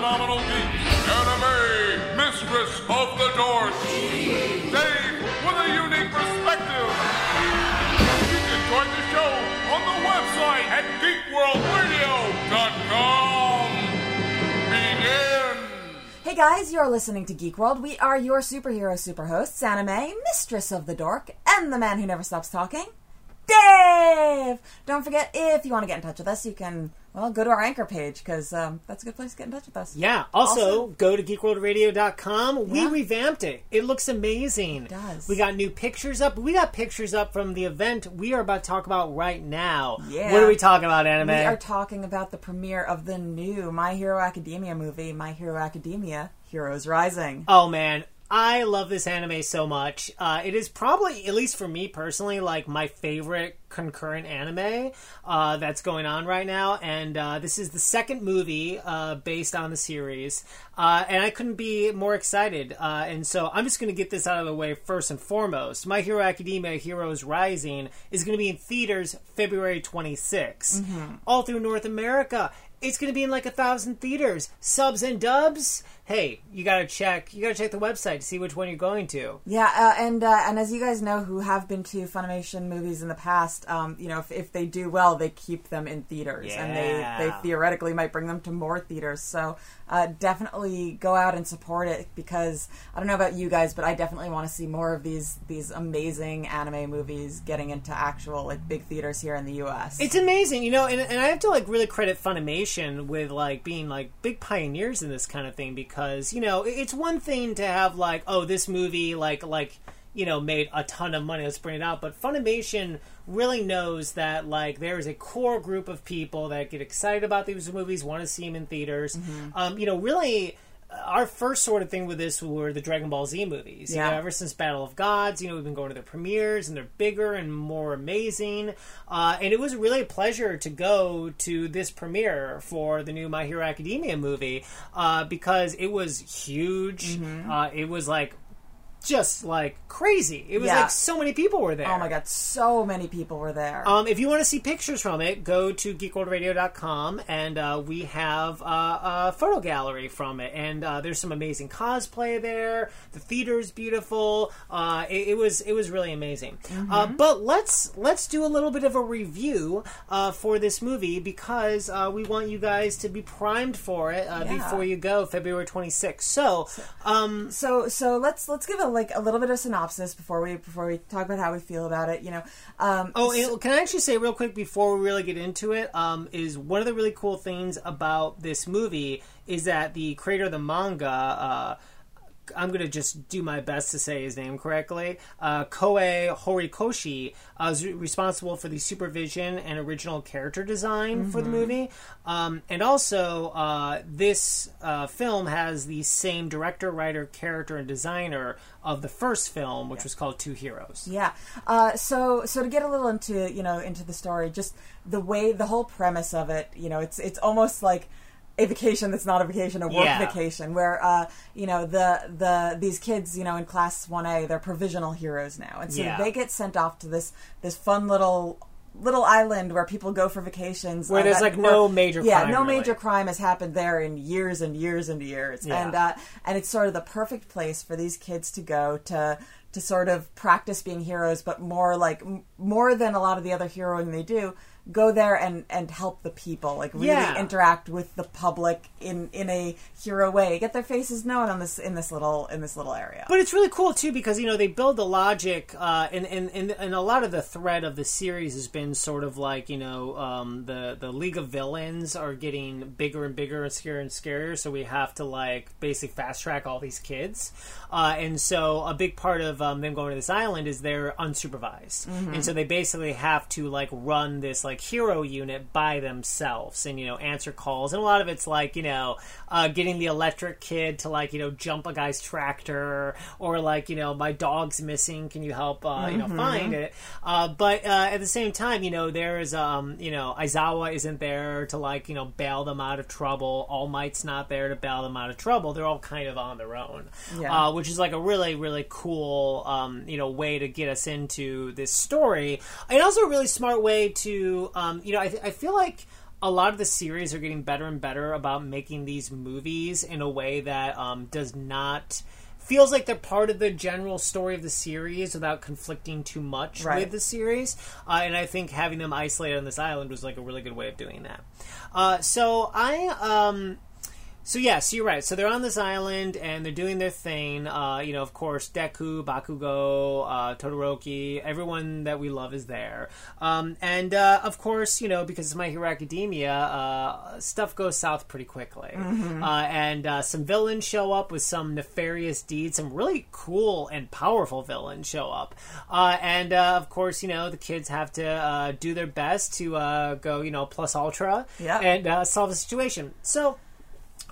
phenomenal anime mistress of the Dave with a unique perspective. You can join the show on the website at geekworldradio.com. Begin. Hey guys, you're listening to Geek World. We are your superhero superhosts, anime, mistress of the dork, and the man who never stops talking, Dave! Don't forget, if you want to get in touch with us, you can, well, go to our anchor page, because um, that's a good place to get in touch with us. Yeah. Also, Also- go to geekworldradio.com. We revamped it. It looks amazing. It does. We got new pictures up. We got pictures up from the event we are about to talk about right now. Yeah. What are we talking about, anime? We are talking about the premiere of the new My Hero Academia movie, My Hero Academia Heroes Rising. Oh man, I love this anime so much. Uh, it is probably, at least for me personally, like my favorite concurrent anime uh, that's going on right now. And uh, this is the second movie uh, based on the series, uh, and I couldn't be more excited. Uh, and so I'm just going to get this out of the way first and foremost. My Hero Academia: Heroes Rising is going to be in theaters February 26, all through North America. It's going to be in like a thousand theaters, subs and dubs. Hey, you gotta check. You gotta check the website to see which one you're going to. Yeah, uh, and uh, and as you guys know, who have been to Funimation movies in the past, um, you know, if, if they do well, they keep them in theaters, and they they theoretically might bring them to more theaters. So uh, definitely go out and support it because I don't know about you guys, but I definitely want to see more of these these amazing anime movies getting into actual like big theaters here in the U.S. It's amazing, you know, and, and I have to like really credit Funimation with like being like big pioneers in this kind of thing because you know it's one thing to have like oh this movie like like you know made a ton of money let's bring it out but Funimation really knows that like there is a core group of people that get excited about these movies want to see them in theaters. Um, you know really our first sort of thing with this were the Dragon Ball Z movies. You Yeah. know, ever since Battle of Gods, you know, we've been going to their premieres and they're bigger and more amazing. Uh, and it was really a pleasure to go to this premiere for the new My Hero Academia movie uh, because it was huge. Mm-hmm. Uh, it was like just like crazy. It was Yeah. like so many people were there. oh my god, so many people were there. Um, if you want to see pictures from it, go to geekworldradio.com and uh, we have uh, a photo gallery from it. And uh, there's some amazing cosplay there. The theater's beautiful. Uh, it, it was it was really amazing. Uh, but let's let's do a little bit of a review uh, for this movie because uh, we want you guys to be primed for it uh, Yeah. before you go February 26th. So, um, so so let's let's give a like a little bit of synopsis before we before we talk about how we feel about it. You know, um, Oh, and can I actually say real quick before we really get into it? Um, is one of the really cool things about this movie is that the creator of the manga. Uh, I'm going to just do my best to say his name correctly. Uh, Kohei Horikoshi uh, is responsible for the supervision and original character design for the movie. Um, and also, uh, this uh, film has the same director, writer, character, and designer of the first film, which was called Two Heroes. Yeah. Uh, so so to get a little into you know into the story, just the way the whole premise of it, you know, it's it's almost like a vacation that's not a vacation, a work Yeah. vacation, where uh, you know the the these kids, you know, in class one A, they're provisional heroes now, and so Yeah. they get sent off to this this fun little little island where people go for vacations Where uh, there's, that- like, no major crime. yeah crime, no really. major crime has happened there in years and years and years Yeah. and uh, and it's sort of the perfect place for these kids to go to to sort of practice being heroes, but more like m- more than a lot of the other heroing they do. Go there and and help the people, like really Yeah. interact with the public in in a hero way. Get their faces known on this in this little in this little area. But it's really cool too because you know they build the logic, uh, and, and and and a lot of the thread of the series has been sort of like you know um, the the League of Villains are getting bigger and bigger and scarier and scarier, so we have to like basically fast track all these kids, uh, and so a big part of um, them going to this island is they're unsupervised, and so they basically have to like run this like hero unit by themselves and you know answer calls, and a lot of it's like you know uh, getting the electric kid to like you know jump a guy's tractor or like you know my dog's missing. Can you help uh, you know find it? Uh, but uh, at the same time you know there is um you know Aizawa isn't there to like you know bail them out of trouble. All Might's not there to bail them out of trouble. They're all kind of on their own. Yeah. uh, which is like a really really cool um you know way to get us into this story. And also a really smart way to um you know I, th- I feel like a lot of the series are getting better and better about making these movies in a way that um, does not feels like they're part of the general story of the series without conflicting too much Right. with the series. Uh, and I think having them isolated on this island was like a really good way of doing that. Uh, so I um, so yes, you're right. So they're on this island and they're doing their thing. Uh, you know, of course, Deku, Bakugo, uh, Todoroki, everyone that we love is there. Um, and uh, of course, you know, because it's My Hero Academia, uh, stuff goes south pretty quickly. Uh, and uh, some villains show up with some nefarious deeds. Some really cool and powerful villains show up. Uh, and uh, of course, you know, the kids have to uh, do their best to uh, go, you know, plus ultra Yeah. and uh, solve the situation. So.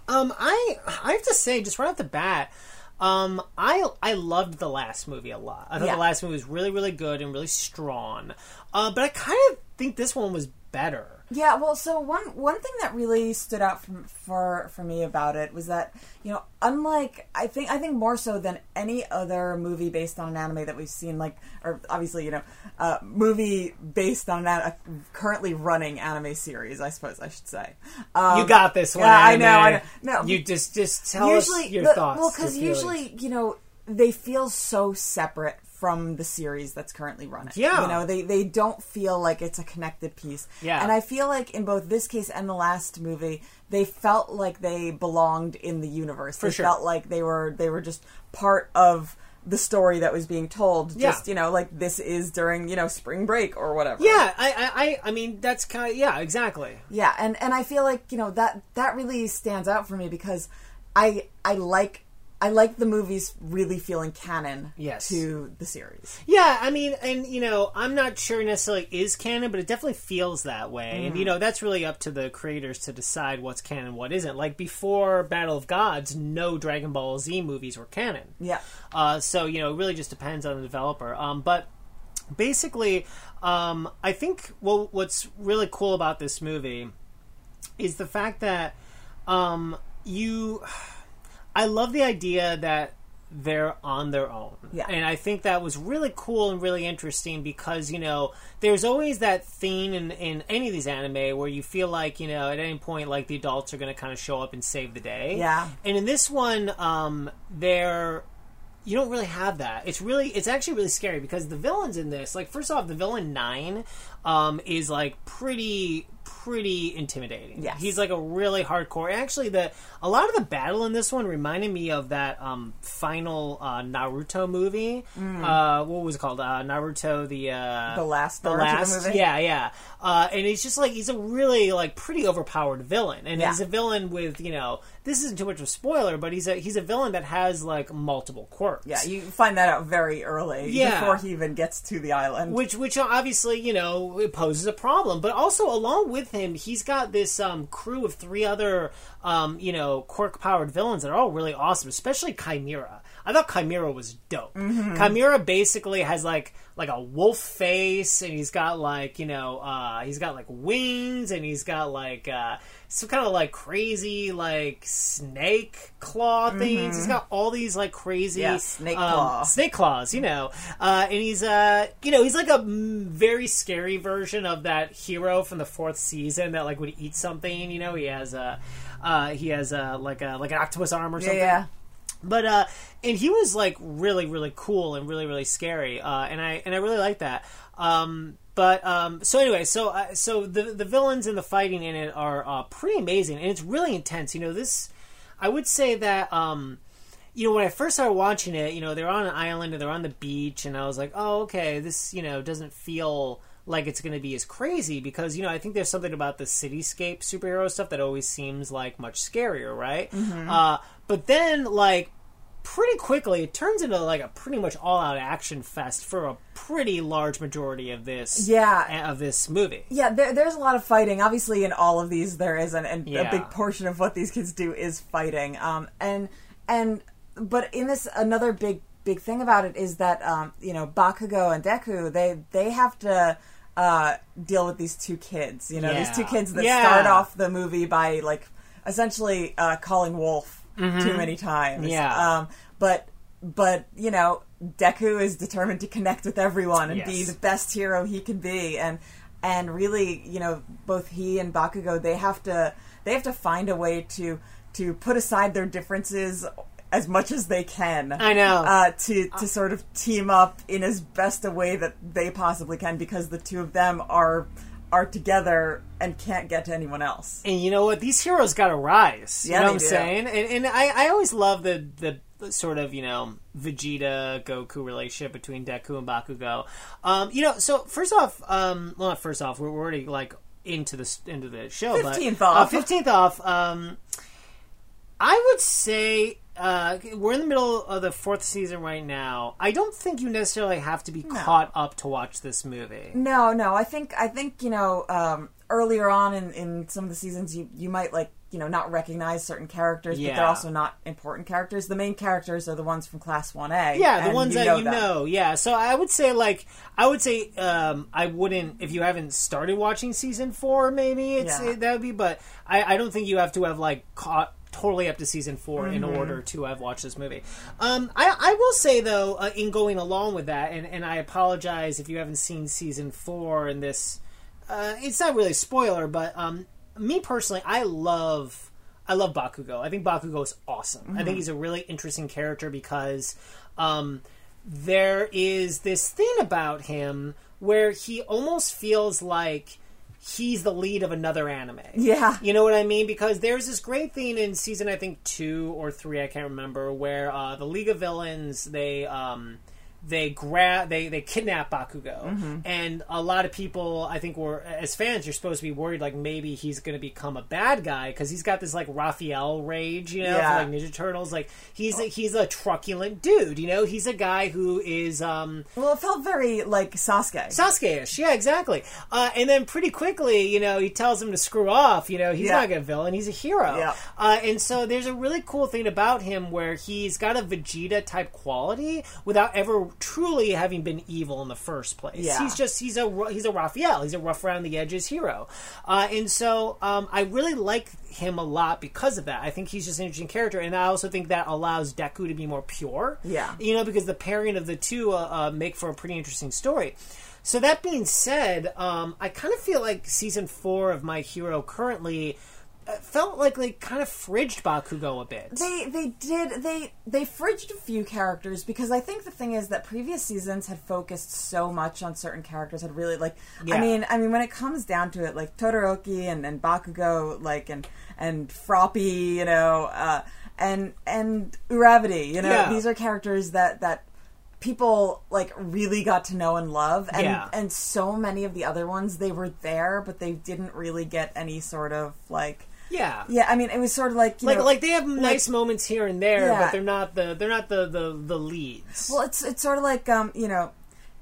Um, I I have to say, just right off the bat, um, I I loved the last movie a lot. I thought Yeah. the last movie was really really good and really strong. Uh, but I kind of think this one was better. Yeah, well, so one one thing that really stood out from, for for me about it was that you know, unlike I think I think more so than any other movie based on an anime that we've seen, like or obviously you know, uh, movie based on an, a currently running anime series, I suppose I should say. Um, You got this one. yeah, I know, I know. No, you just just tell usually us your the- thoughts. Well, because usually you know they feel so separate from the series that's currently running. Yeah. you know they they don't feel like it's a connected piece. Yeah. and I feel like in both this case and the last movie, they felt like they belonged in the universe. For they sure. felt like they were they were just part of the story that was being told. Yeah. Just you know, like this is during you know spring break or whatever. yeah, I I I, I mean that's kind of yeah exactly. Yeah, and and I feel like you know that that really stands out for me because I I like I like the movies really feeling canon Yes. to the series. Yeah, I mean, and you know, I'm not sure necessarily is canon, but it definitely feels that way. And you know, that's really up to the creators to decide what's canon, and what isn't. Like before Battle of Gods, no Dragon Ball Z movies were canon. Yeah, Uh, so you know, it really just depends on the developer. Um, but basically, um, I think well, what's really cool about this movie is the fact that um, you. I love the idea that they're on their own. Yeah. And I think that was really cool and really interesting because, you know, there's always that theme in, in any of these anime where you feel like, you know, at any point, like the adults are going to kind of show up and save the day. Yeah. And in this one, um, they're you don't really have that. It's really, it's actually really scary because the villains in this, like, first off, the villain nine, um, is like pretty, pretty intimidating. Yeah, he's like a really hardcore. Actually, the a lot of the battle in this one reminded me of that um, final uh, Naruto movie. Uh, what was it called? Uh, Naruto, the uh, The last the last, movie? yeah, yeah. Uh, and he's just like he's a really like pretty overpowered villain, and Yeah. he's a villain with you know this isn't too much of a spoiler, but he's a he's a villain that has like multiple quirks. yeah. You find that out very early, Yeah. before he even gets to the island. which which obviously you know it poses a problem but also along with him he's got this um, crew of three other um, you know quirk powered villains that are all really awesome especially chimera. I thought chimera was dope. Chimera basically has like like a wolf face and he's got like you know uh, he's got like wings and he's got like uh, some kind of like crazy like snake claw things he's got all these like crazy Yeah, snake um, claw. snake claws, you know, uh, and he's uh, you know, he's like a very scary version of that hero from the fourth season that like would eat something. You know, he has a, uh, he has a like a like an octopus arm or yeah, something. yeah. But uh, and he was like really really cool and really really scary. Uh, and I and I really like that. Um, but um, so anyway, so uh, so the the villains and the fighting in it are uh, pretty amazing, and it's really intense. You know, this I would say that. Um, you know, when I first started watching it, you know, they're on an island and they're on the beach, and I was like, oh, okay, this, you know, doesn't feel like it's going to be as crazy because, you know, I think there's something about the cityscape superhero stuff that always seems like much scarier, right? Uh, but then, like, pretty quickly, it turns into like a pretty much all out action fest for a pretty large majority of this, Yeah. of this movie. Yeah, there, there's a lot of fighting. Obviously, in all of these, there is, and, and Yeah. a big portion of what these kids do is fighting. Um, and and but in this, another big big thing about it is that um, you know Bakugo and Deku they they have to uh, deal with these two kids. You know, these two kids that Yeah. start off the movie by like essentially uh, calling Wolf too many times. Mm-hmm. Yeah. Um, but but you know Deku is determined to connect with everyone and be the best hero he can be and and really, you know, both he and Bakugo they have to they have to find a way to to put aside their differences as much as they can. I know. uh, to to sort of team up in as best a way that they possibly can because the two of them are are together and can't get to anyone else. And you know what? These heroes got to rise. You Yeah, know what I'm do. saying? And, and I, I always love the, the sort of, you know, Vegeta Goku relationship between Deku and Bakugo. Um, you know, so first off, um, well, not first off, we're already like into the into the show. but- 15th off. Fifteenth off. Um, I would say uh, we're in the middle of the fourth season right now. I don't think you necessarily have to be caught up to watch this movie. No, no. I think I think you know um, earlier on in, in some of the seasons you you might like you know not recognize certain characters, but they're also not important characters. The main characters are the ones from Class One A. Yeah, the ones that you them. know. Yeah, so I would say like I would say um, I wouldn't if you haven't started watching season four. Maybe it's Yeah. it, that would be, but I, I don't think you have to have like caught totally up to season 4 in Mm-hmm. order to have watched this movie. Um, I I will say though, uh, in going along with that, and and I apologize if you haven't seen season four and this. Uh, it's not really a spoiler, but um, me personally, I love I love Bakugo. I think Bakugo is awesome. I think he's a really interesting character because um, there is this thing about him where he almost feels like he's the lead of another anime. Yeah. You know what I mean? Because there's this great thing in season I think two or three, I can't remember, where uh, the League of Villains they um, they grab they they kidnap Bakugo, Mm-hmm. and a lot of people I think were as fans you're supposed to be worried like maybe he's going to become a bad guy because he's got this like Raphael rage, you know, Yeah. for like Ninja Turtles. Like he's a, he's a truculent dude, you know. He's a guy who is um, Well, it felt very like Sasuke. Sasuke-ish, yeah, exactly. Uh, and then pretty quickly, you know, he tells him to screw off. You know, he's Yeah. not a villain; he's a hero. Yeah. Uh, and so there's a really cool thing about him where he's got a Vegeta type quality without ever truly having been evil in the first place. Yeah. He's just he's a he's a Raphael. He's a rough around the edges hero. Uh, and so um, I really like him a lot because of that. I think he's just an interesting character, and I also think that allows Deku to be more pure. Yeah. you know, because the pairing of the two uh, uh, make for a pretty interesting story. So that being said, um, I kind of feel like season four of My Hero currently felt like they kind of fridged Bakugo a bit. They they did they they fridged a few characters because I think the thing is that previous seasons had focused so much on certain characters had really like Yeah. I mean I mean when it comes down to it like Todoroki and, and Bakugo like and and Froppy you know uh, and and Uravity you know Yeah. these are characters that that people like really got to know and love and Yeah. and so many of the other ones they were there but they didn't really get any sort of like yeah. yeah I mean it was sort of like you Like, know, like they have nice moments here and there, Yeah. but they're not the they're not the, the, the leads. Well, it's it's sort of like um, you know,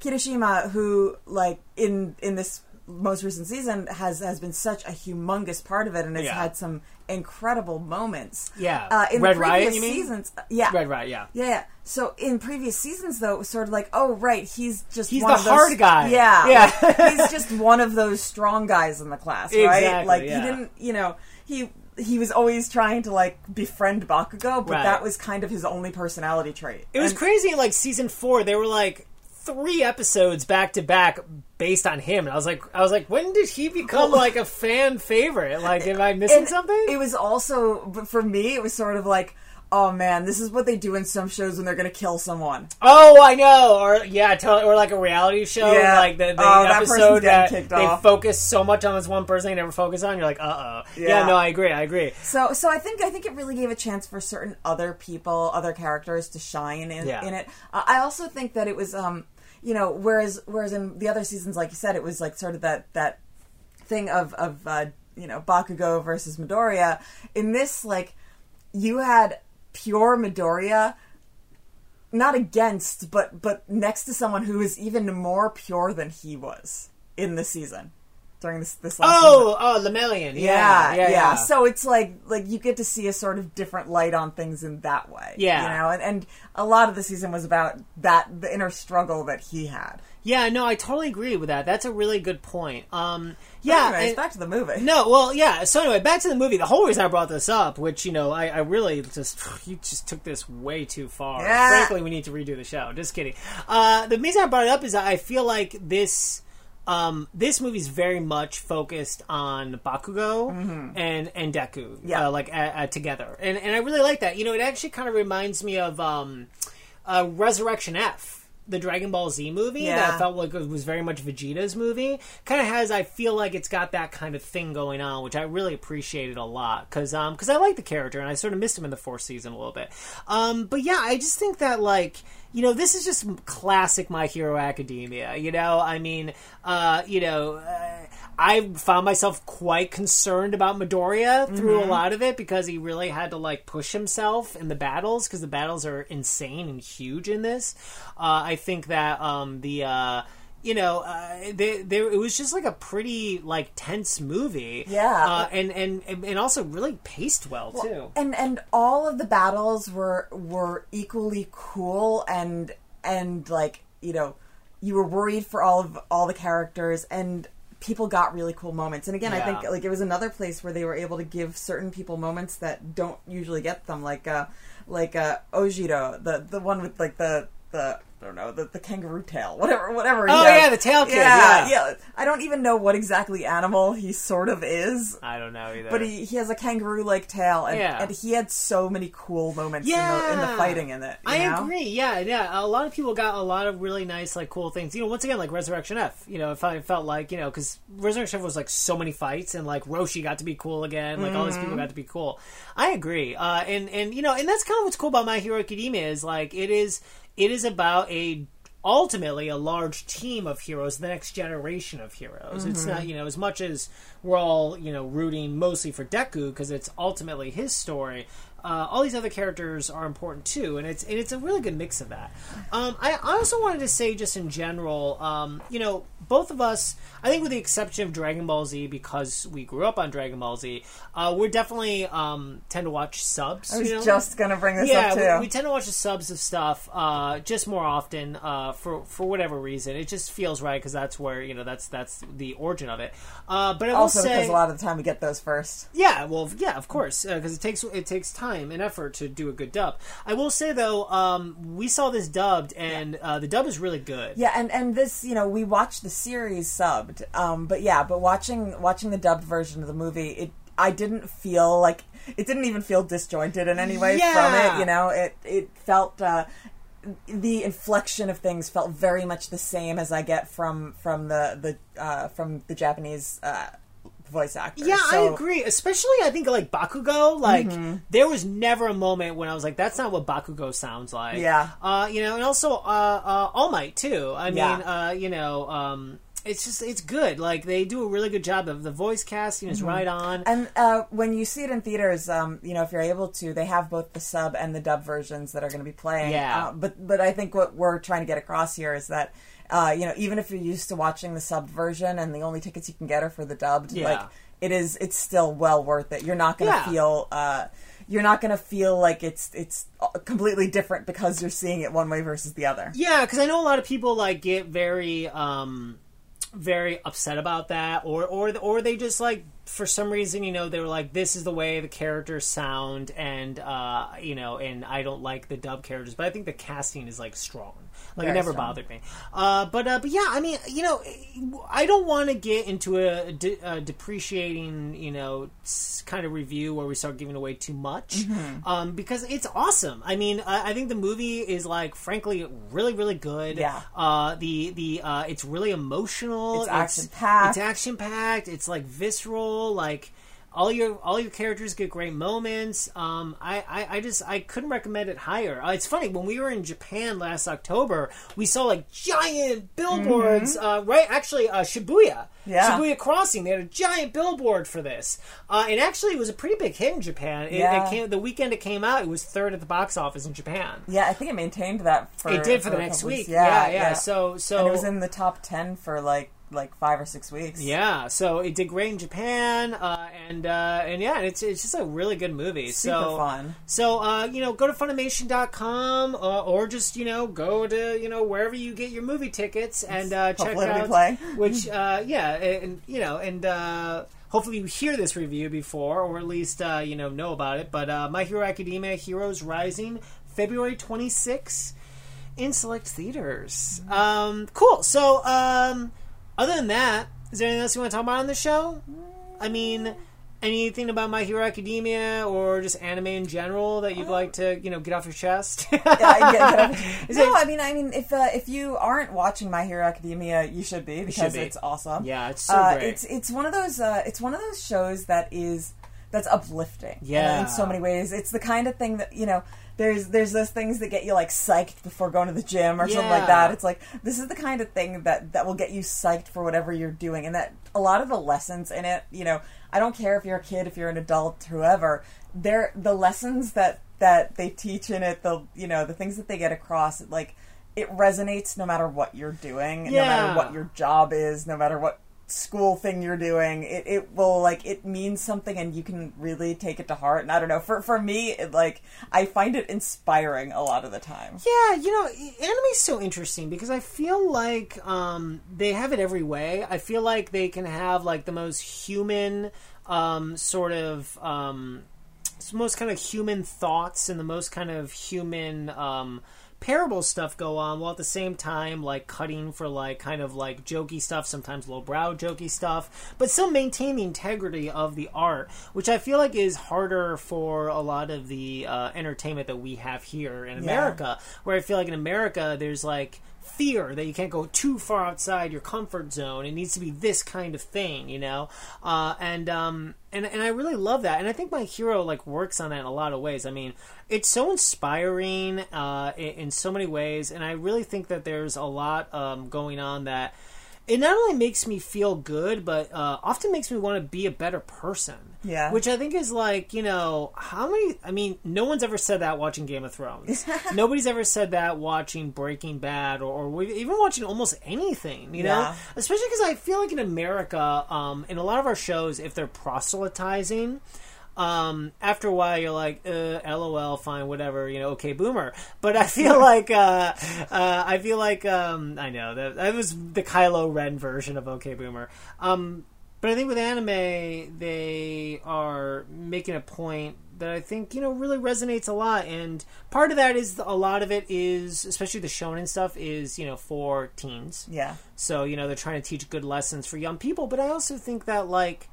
Kirishima, who like in in this most recent season has has been such a humongous part of it and has Yeah. had some incredible moments. Yeah. uh, in Red previous Riot, you mean? seasons, yeah, right, right, yeah. yeah, yeah. So in previous seasons, though, it was sort of like, oh, right, he's just He's one the of those- hard guy. Yeah, Yeah. he's just one of those strong guys in the class, right? Exactly, like yeah. he didn't, you know, he he was always trying to like befriend Bakugo, but Right. that was kind of his only personality trait. It was And- crazy in like season four. There were like three episodes back to back based on him, and I was like, I was like, when did he become Well- like a fan favorite? Like, am I missing something? It was also, but for me, it was sort of like, oh man, this is what they do in some shows when they're going to kill someone. Oh, I know. Or yeah, totally, or like a reality show, Yeah. like the, the Oh, episode that kicked they off. focus so much on this one person they never focus on. You're like, uh oh. Yeah. Yeah. no, I agree. I agree. So, so I think I think it really gave a chance for certain other people, other characters to shine in, Yeah. in it. Uh, I also think that it was, um, you know, whereas whereas in the other seasons, like you said, it was like sort of that that thing of of uh, you know Bakugo versus Midoriya. In this, like you had pure Midoriya. Not against, but but next to someone who is even more pure than he was in the season during this this last season. Oh, oh, Lemillion. Yeah, Yeah, yeah, yeah. So it's like like you get to see a sort of different light on things in that way. Yeah. you know, and, and a lot of the season was about that the inner struggle that he had. Yeah, no, I totally agree with that. That's a really good point. Um, yeah, Anyways, and- back to the movie. No, well, yeah. So anyway, back to the movie. The whole reason I brought this up, which you know, I, I really just you just took this way too far. Yeah. Frankly, we need to redo the show. Just kidding. Uh, the reason I brought it up is that I feel like this um, this movie's very much focused on Bakugo and and Deku, Mm-hmm. Yeah. uh, like uh, together, and and I really like that. You know, it actually kind of reminds me of um, uh, Resurrection F. The Dragon Ball Z movie Yeah. that felt like it was very much Vegeta's movie. Kind of has, I feel like it's got that kind of thing going on, which I really appreciated a lot because um, cause I like the character and I sort of missed him in the fourth season a little bit. Um, but yeah, I just think that like you know this is just classic My Hero Academia. You know, I mean, uh, you know. I found myself quite concerned about Midoriya through a lot of it because he really had to like push himself in the battles because the battles are insane and huge in this. Uh, I think that um, the uh, you know uh, they, they, it was just like a pretty like tense movie, Yeah. uh, and and and also really paced well, too. and and all of the battles were were equally cool and and like you know you were worried for all of all the characters and people got really cool moments. And again i think like it was another place where they were able to give certain people moments that don't usually get them like uh like uh ojiro the the one with like the the I don't know the, the kangaroo tail, whatever, whatever. Oh, yeah, the tail kid, Yeah, yeah. yeah. I don't even know what exactly animal he sort of is, I don't know either. but he, he has a kangaroo like tail, and, Yeah. and he had so many cool moments in, the, in the fighting in it. you I know? agree. Yeah, yeah. A lot of people got a lot of really nice, like, cool things. You know, once again, like Resurrection F. You know, it felt, it felt like you know because Resurrection F was like so many fights, and like Roshi got to be cool again. Like all these Mm-hmm. people got to be cool. I agree. Uh, and and you know, and that's kind of what's cool about My Hero Academia is like it is it is about a ultimately a large team of heroes the next generation of heroes it's Mm-hmm. not you know as much as we're all you know rooting mostly for deku because it's ultimately his story uh, all these other characters are important too, and it's and it's a really good mix of that. Um, I, also wanted to say, just in general, um, you know, both of us, I think, with the exception of Dragon Ball Z, because we grew up on Dragon Ball Z, uh, we're definitely um, tend to watch subs. I was you know? just gonna bring this yeah, up too. we, we tend to watch the subs of stuff uh, just more often uh, for for whatever reason. It just feels right because that's where you know that's that's the origin of it. Uh, but I will also, say, because a lot of the time we get those first. yeah, well, yeah, of course, because it takes it takes time and effort to do a good dub. I will say though, um, we saw this dubbed, and uh, the dub is really good. Yeah, and and this, you know, we watched the series subbed, um, but yeah, but watching watching the dubbed version of the movie, it I didn't feel like it didn't even feel disjointed in any way from it. You know, it it felt. Uh, the inflection of things felt very much the same as I get from from the the uh, from the Japanese uh, voice actors. Yeah, So- I agree. Especially, I think like Bakugo. Like, there was never a moment when I was like, "That's not what Bakugo sounds like." Yeah. uh, you know, and also uh, uh, All Might too. I mean, Yeah. uh, you know, um, it's just it's good. Like they do a really good job of the voice casting is right on. And uh, when you see it in theaters, um, you know, if you're able to, they have both the sub and the dub versions that are going to be playing. Yeah. Uh, but but I think what we're trying to get across here is that, uh, you know, even if you're used to watching the subbed version and the only tickets you can get are for the dubbed, Yeah. like it is, it's still well worth it. You're not going to Yeah. feel. Uh, you're not going to feel like it's it's completely different because you're seeing it one way versus the other. Yeah, because I know a lot of people like get very, um, very upset about that, or or or they just like for some reason, you know, they were like, "This is the way the characters sound," and uh, you know, and I don't like the dub characters, but I think the casting is like strong. Like it never strong. bothered me. Uh, but uh, but yeah, I mean, you know, I don't want to get into a, de- a depreciating, you know, kind of review where we start giving away too much, Mm-hmm. um, because it's awesome. I mean, I, I think the movie is like, frankly, really, really good. Yeah. Uh, the the uh, it's really emotional. It's action-packed. It's action packed. It's like visceral. Like all your all your characters get great moments. Um, I, I, I just I couldn't recommend it higher. Uh, it's funny when we were in Japan last October, we saw like giant billboards. Uh, right, actually, uh, Shibuya. Mm-hmm. Yeah. Shibuya Crossing. They had a giant billboard for this, uh, and actually, it was a pretty big hit in Japan. It, Yeah. it came the weekend it came out. It was third at the box office in Japan. Yeah, I think it maintained that for it did for, the next week. weeks. Yeah, yeah. So so and it was in the top ten for like like five or six weeks. Yeah, so it did great in Japan, uh, and uh, and yeah, it's it's just a really good movie. Super so fun. So uh, you know, go to Funimation.com uh, or just you know go to you know wherever you get your movie tickets and uh, check Hopefully it'll be out playing. which uh, yeah, and you know and. Uh, Hopefully you hear this review before, or at least uh, you know know about it. But uh, My Hero Academia: Heroes Rising, February 26th in select theaters. Um, cool. So, um, Other than that, is there anything else you want to talk about on the show? I mean, anything about My Hero Academia or just anime in general that you'd like to, you know, get off your chest? Yeah, get- get. Is no, it- I mean, I mean, if uh, if you aren't watching My Hero Academia, you should be because be. it's awesome. Yeah, it's so uh, great. It's it's one of those uh, it's one of those shows that is that's uplifting. Yeah. in so many ways. It's the kind of thing that you know. There's there's those things that get you like psyched before going to the gym or something like that. It's like this is the kind of thing that that will get you psyched for whatever you're doing, and that a lot of the lessons in it, you know, I don't care if you're a kid, if you're an adult, whoever, they're the lessons that that they teach in it, the you know the things that they get across, like it resonates no matter what you're doing, no matter what your job is, no matter what school thing you're doing. It, it will like it means something, and you can really take it to heart. And I don't know for for me, it, like I find it inspiring a lot of the time. Yeah, you know, anime's so interesting because I feel like um, they have it every way. I feel like they can have like the most human um, sort of um, most kind of human thoughts and the most kind of human um, parable stuff go on while at the same time like cutting for like kind of like jokey stuff sometimes lowbrow jokey stuff but still maintain the integrity of the art which i feel like is harder for a lot of the uh, entertainment that we have here in america where i feel like in america there's like fear that you can't go too far outside your comfort zone. It needs to be this kind of thing, you know. Uh, and um, and and I really love that. And I think my hero like works on that in a lot of ways. I mean, it's so inspiring uh, in, in so many ways, and I really think that there's a lot um, going on that. It not only makes me feel good, but uh, often makes me want to be a better person. Yeah. Which I think is like, you know, how many. I mean, no one's ever said that watching Game of Thrones. Nobody's ever said that watching Breaking Bad or, or even watching almost anything, you know? Especially because I feel like in America, um, in a lot of our shows, if they're proselytizing, um, after a while you're like, uh, lol, fine, whatever, you know, okay, boomer. But I feel like, uh, uh, I feel like, um, I know that that was the Kylo Ren version of okay, boomer. Um, but I think with anime, they are making a point that I think you know really resonates a lot, and part of that is a lot of it is, especially the shonen stuff, is you know for teens. Yeah. So you know they're trying to teach good lessons for young people, but I also think that like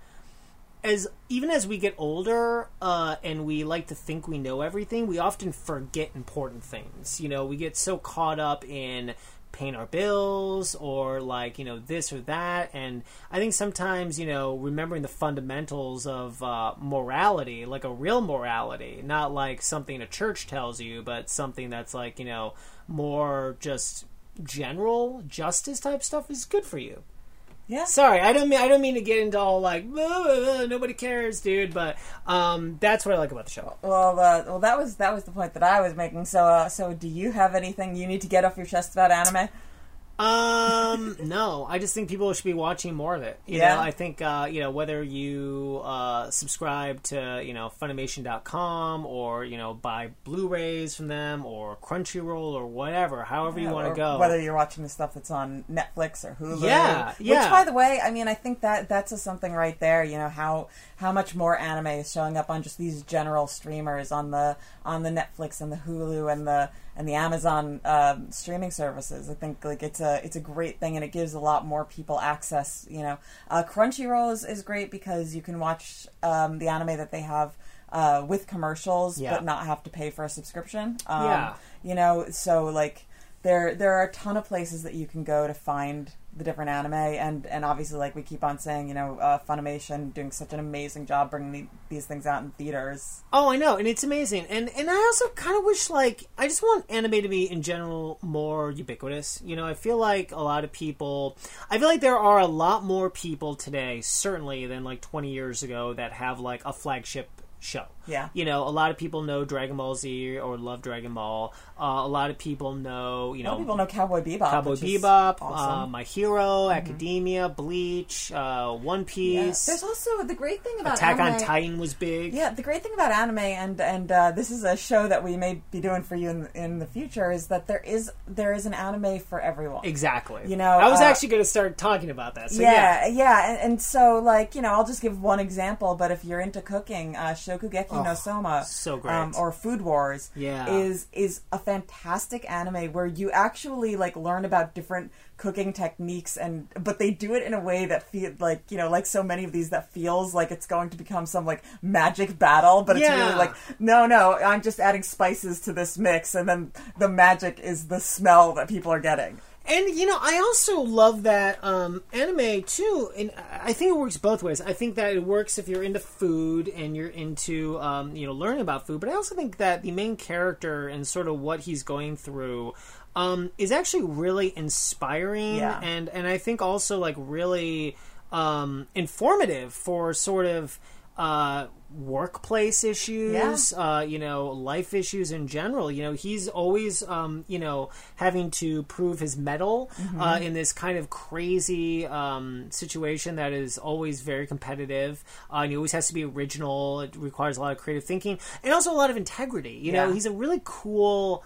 as even as we get older uh, and we like to think we know everything, we often forget important things. You know, we get so caught up in paying our bills or like you know this or that and i think sometimes you know remembering the fundamentals of uh, morality like a real morality not like something a church tells you but something that's like you know more just general justice type stuff is good for you Yeah. Sorry, I don't mean I don't mean to get into all like "Blah, blah, blah, nobody cares, dude. But um, that's what I like about the show. Well, uh, well, that was that was the point that I was making. So, uh, so do you have anything you need to get off your chest about anime? Um, no, I just think people should be watching more of it. You Yeah. know, I think uh, you know whether you uh, subscribe to you know Funimation.com or you know buy Blu-rays from them or Crunchyroll or whatever, however you want to go. Whether you're watching the stuff that's on Netflix or Hulu. Yeah, yeah. Which, by the way, I mean, I think that that's a something right there. You know how how much more anime is showing up on just these general streamers on the on the Netflix and the Hulu and the and the Amazon um, streaming services. I think like it's a it's a great thing and it gives a lot more people access. You know, uh, Crunchyroll is, is great because you can watch um, the anime that they have. Uh, with commercials, Yeah. but not have to pay for a subscription. Um, Yeah. you know so like there there are a ton of places that you can go to find the different anime and and obviously like we keep on saying you know uh, funimation doing such an amazing job bringing the, these things out in theaters Oh, I know, and it's amazing. And and I also kind of wish like I just want anime to be in general more ubiquitous. You know, I feel like a lot of people I feel like there are a lot more people today certainly than like 20 years ago that have like a flagship show. Yeah. You know, a lot of people know Dragon Ball Z or love Dragon Ball. Uh, a lot of people know, you a lot know, of people know cowboy bebop Cowboy Bebop, uh, awesome. Mm-hmm. My Hero, Academia, Bleach, uh, One Yeah. Piece, there's also the great thing about Attack anime, on Titan was big. Yeah, the great thing about anime, and and uh, this is a show that we may be doing for you in in the future, is that there is there is an anime for everyone. Exactly. You know, I was uh, actually going to start talking about that. So yeah. yeah, yeah, and, and so like you know, I'll just give one example. But if you're into cooking, uh, Shio Shokugeki no Soma, so great. um, or Food Wars, Yeah. is is a fantastic anime where you actually like learn about different cooking techniques and but they do it in a way that feel like you know like so many of these that feels like it's going to become some like magic battle but it's really like no no i'm just adding spices to this mix and then the magic is the smell that people are getting And you know, I also love that um, anime too, and I think it works both ways. I think that it works if you're into food and you're into um, you know learning about food, but I also think that the main character and sort of what he's going through um, is actually really inspiring, Yeah. and and I think also like really um, informative for sort of. Uh, workplace issues, uh, you know, life issues in general. You know, he's always, um, you know, having to prove his mettle uh, in this kind of crazy um, situation that is always very competitive. Uh, and he always has to be original. It requires a lot of creative thinking and also a lot of integrity. You know, he's a really cool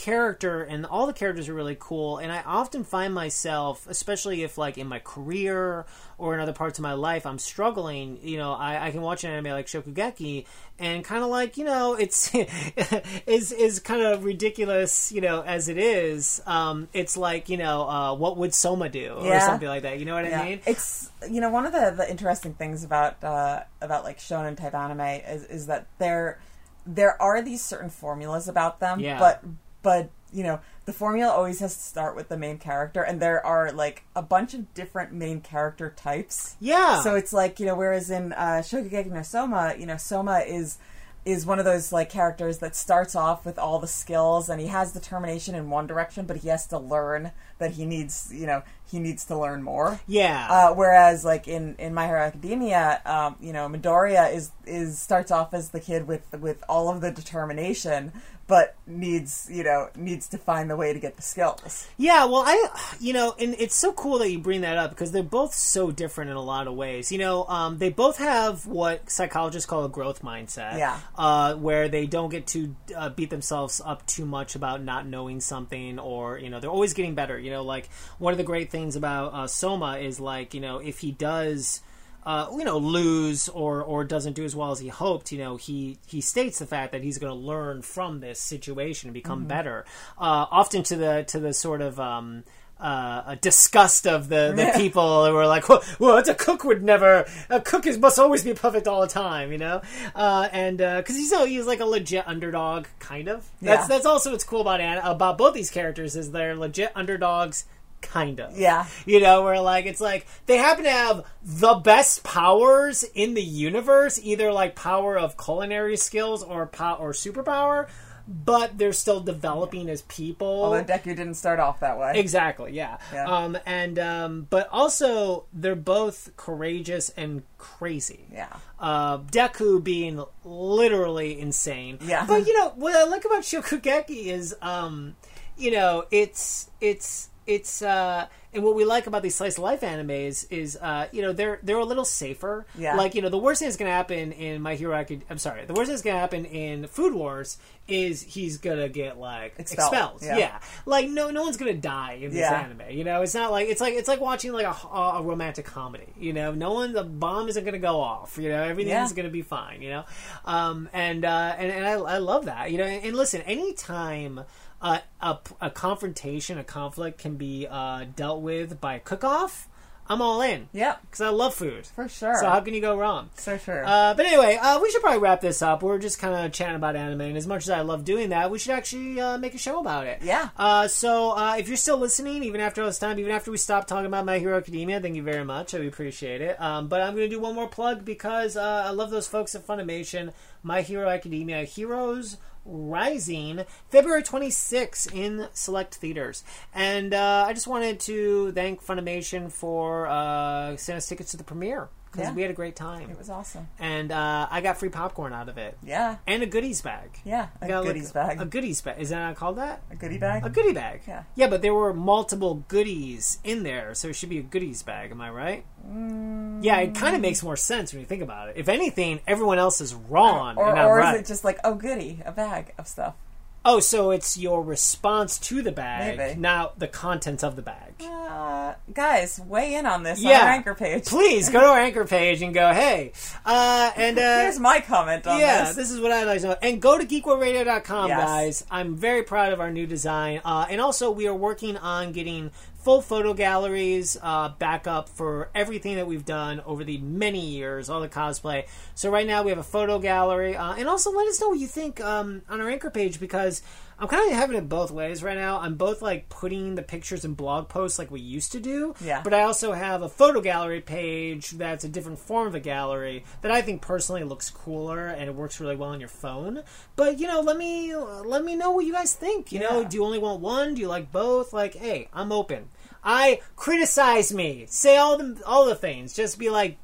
character and all the characters are really cool and i often find myself especially if like in my career or in other parts of my life i'm struggling you know i, I can watch an anime like shokugeki and kind of like you know it's is is kind of ridiculous you know as it is um it's like you know uh what would soma do or Yeah. something like that you know what i mean It's you know one of the, the interesting things about uh, about like shonen type anime is is that there there are these certain formulas about them, Yeah. but but you know the formula always has to start with the main character, and there are like a bunch of different main character types. yeah So it's like you know, whereas in uh, Shokugeki no Soma, you know, Soma is is one of those like characters that starts off with all the skills and he has determination in one direction, but he has to learn that he needs you know he needs to learn more. yeah Uh, whereas like in in My Hero Academia, um, you know, Midoriya is is starts off as the kid with with all of the determination, but needs you know needs to find the way to get the skills. Yeah, well, I, you know, and it's so cool that you bring that up because they're both so different in a lot of ways. You know, um, they both have what psychologists call a growth mindset. Yeah. Uh, where they don't get to uh, beat themselves up too much about not knowing something or, you know, they're always getting better. You know, like one of the great things about uh, Soma is like, you know, if he does uh, you know, lose or or doesn't do as well as he hoped, you know, he he states the fact that he's going to learn from this situation and become better. Uh, often to the to the sort of um, uh, a disgust of the, the people who are like, well, well, it's a cook would never, a cook is, must always be perfect all the time, you know? Uh, and, uh 'cause he's, he's like a legit underdog, kind of. That's, Yeah. that's also what's cool about, Anna, about both these characters is they're legit underdogs, kind of. Yeah. You know, where like it's like they happen to have the best powers in the universe, either like power of culinary skills or power or superpower, but they're still developing as people. Although Deku didn't start off that way. Exactly, yeah. Yeah. Um, and um, but also they're both courageous and crazy. Yeah. Uh, Deku being literally insane. Yeah. But you know what I like about Shokugeki is, um, you know, it's it's it's uh, and what we like about these slice of life animes is, uh, you know, they're they're a little safer. Yeah. Like you know, the worst thing that's gonna happen in My Hero Acad- I'm sorry, the worst thing that's gonna happen in Food Wars is he's gonna get like Expelled. expelled. Yeah. Yeah. Like no, no one's gonna die in this Yeah. anime. You know, it's not like it's like it's like watching like a, a romantic comedy. You know, no one the bomb isn't gonna go off. You know, everything's gonna be fine. You know, um, and uh, and and I, I love that. You know, and, and listen, anytime. Uh, a, a confrontation, a conflict can be uh, dealt with by a cook-off. I'm all in Yep. because I love food. For sure. So how can you go wrong? So sure. Uh, but anyway, uh, we should probably wrap this up. We're just kind of chatting about anime, and as much as I love doing that, we should actually uh, make a show about it. Yeah. Uh, so uh, if you're still listening, even after all this time, even after we stop talking about My Hero Academia, thank you very much. I appreciate it. Um, but I'm going to do one more plug because uh, I love those folks at Funimation. My Hero Academia Heroes Rising, February 26th in select theaters. And uh, I just wanted to thank Funimation for uh, sending us tickets to the premiere because Yeah. we had a great time it was awesome. and uh, I got free popcorn out of it, Yeah. and a goodies bag. Yeah. a got, like, goodies bag. A goodies bag. Is that called that? A goodie bag. A goodie bag. Yeah. Yeah, but there were multiple goodies in there, so it should be a goodies bag. Am I right? Mm. Yeah, it kind of makes more sense when you think about it. If anything, everyone else is wrong, or and or right. is it just like oh goody, a bag of stuff? Oh, so it's your response to the bag, Maybe. not the contents of the bag. Uh, guys, weigh in on this on our anchor page. Please go to our anchor page and go, hey. Uh, and uh, Here's my comment on yeah, this. this. is what I'd like to know. And go to geekworldradio.com, Yes. guys. I'm very proud of our new design. Uh, and also, we are working on getting full photo galleries uh, back up for everything that we've done over the many years, all the cosplay. So right now we have a photo gallery. Uh, and also, let us know what you think um, on our anchor page because I'm kind of having it both ways right now. I'm both like putting the pictures in blog posts like we used to do. Yeah. But I also have a photo gallery page that's a different form of a gallery that I think personally looks cooler and it works really well on your phone. But you know, let me let me know what you guys think. You know, do you only want one? Do you like both? Like, hey, I'm open. I criticize me. Say all the all the things. Just be like,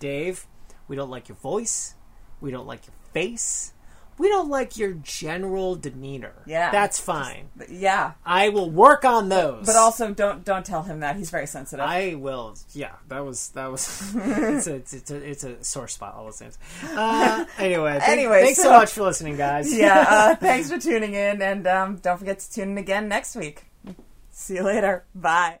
Dave, we don't like your voice. We don't like your face. We don't like your general demeanor. Yeah. That's fine. yeah, I will work on those. but also don't don't tell him that he's very sensitive. I will. Yeah, that was that was. it's, a, it's, it's a it's a sore spot. All those things. Uh, anyway, thank- Anyway, thanks so, so- much for listening, guys. yeah, uh, thanks for tuning in, and um, don't forget to tune in again next week. See you later. Bye.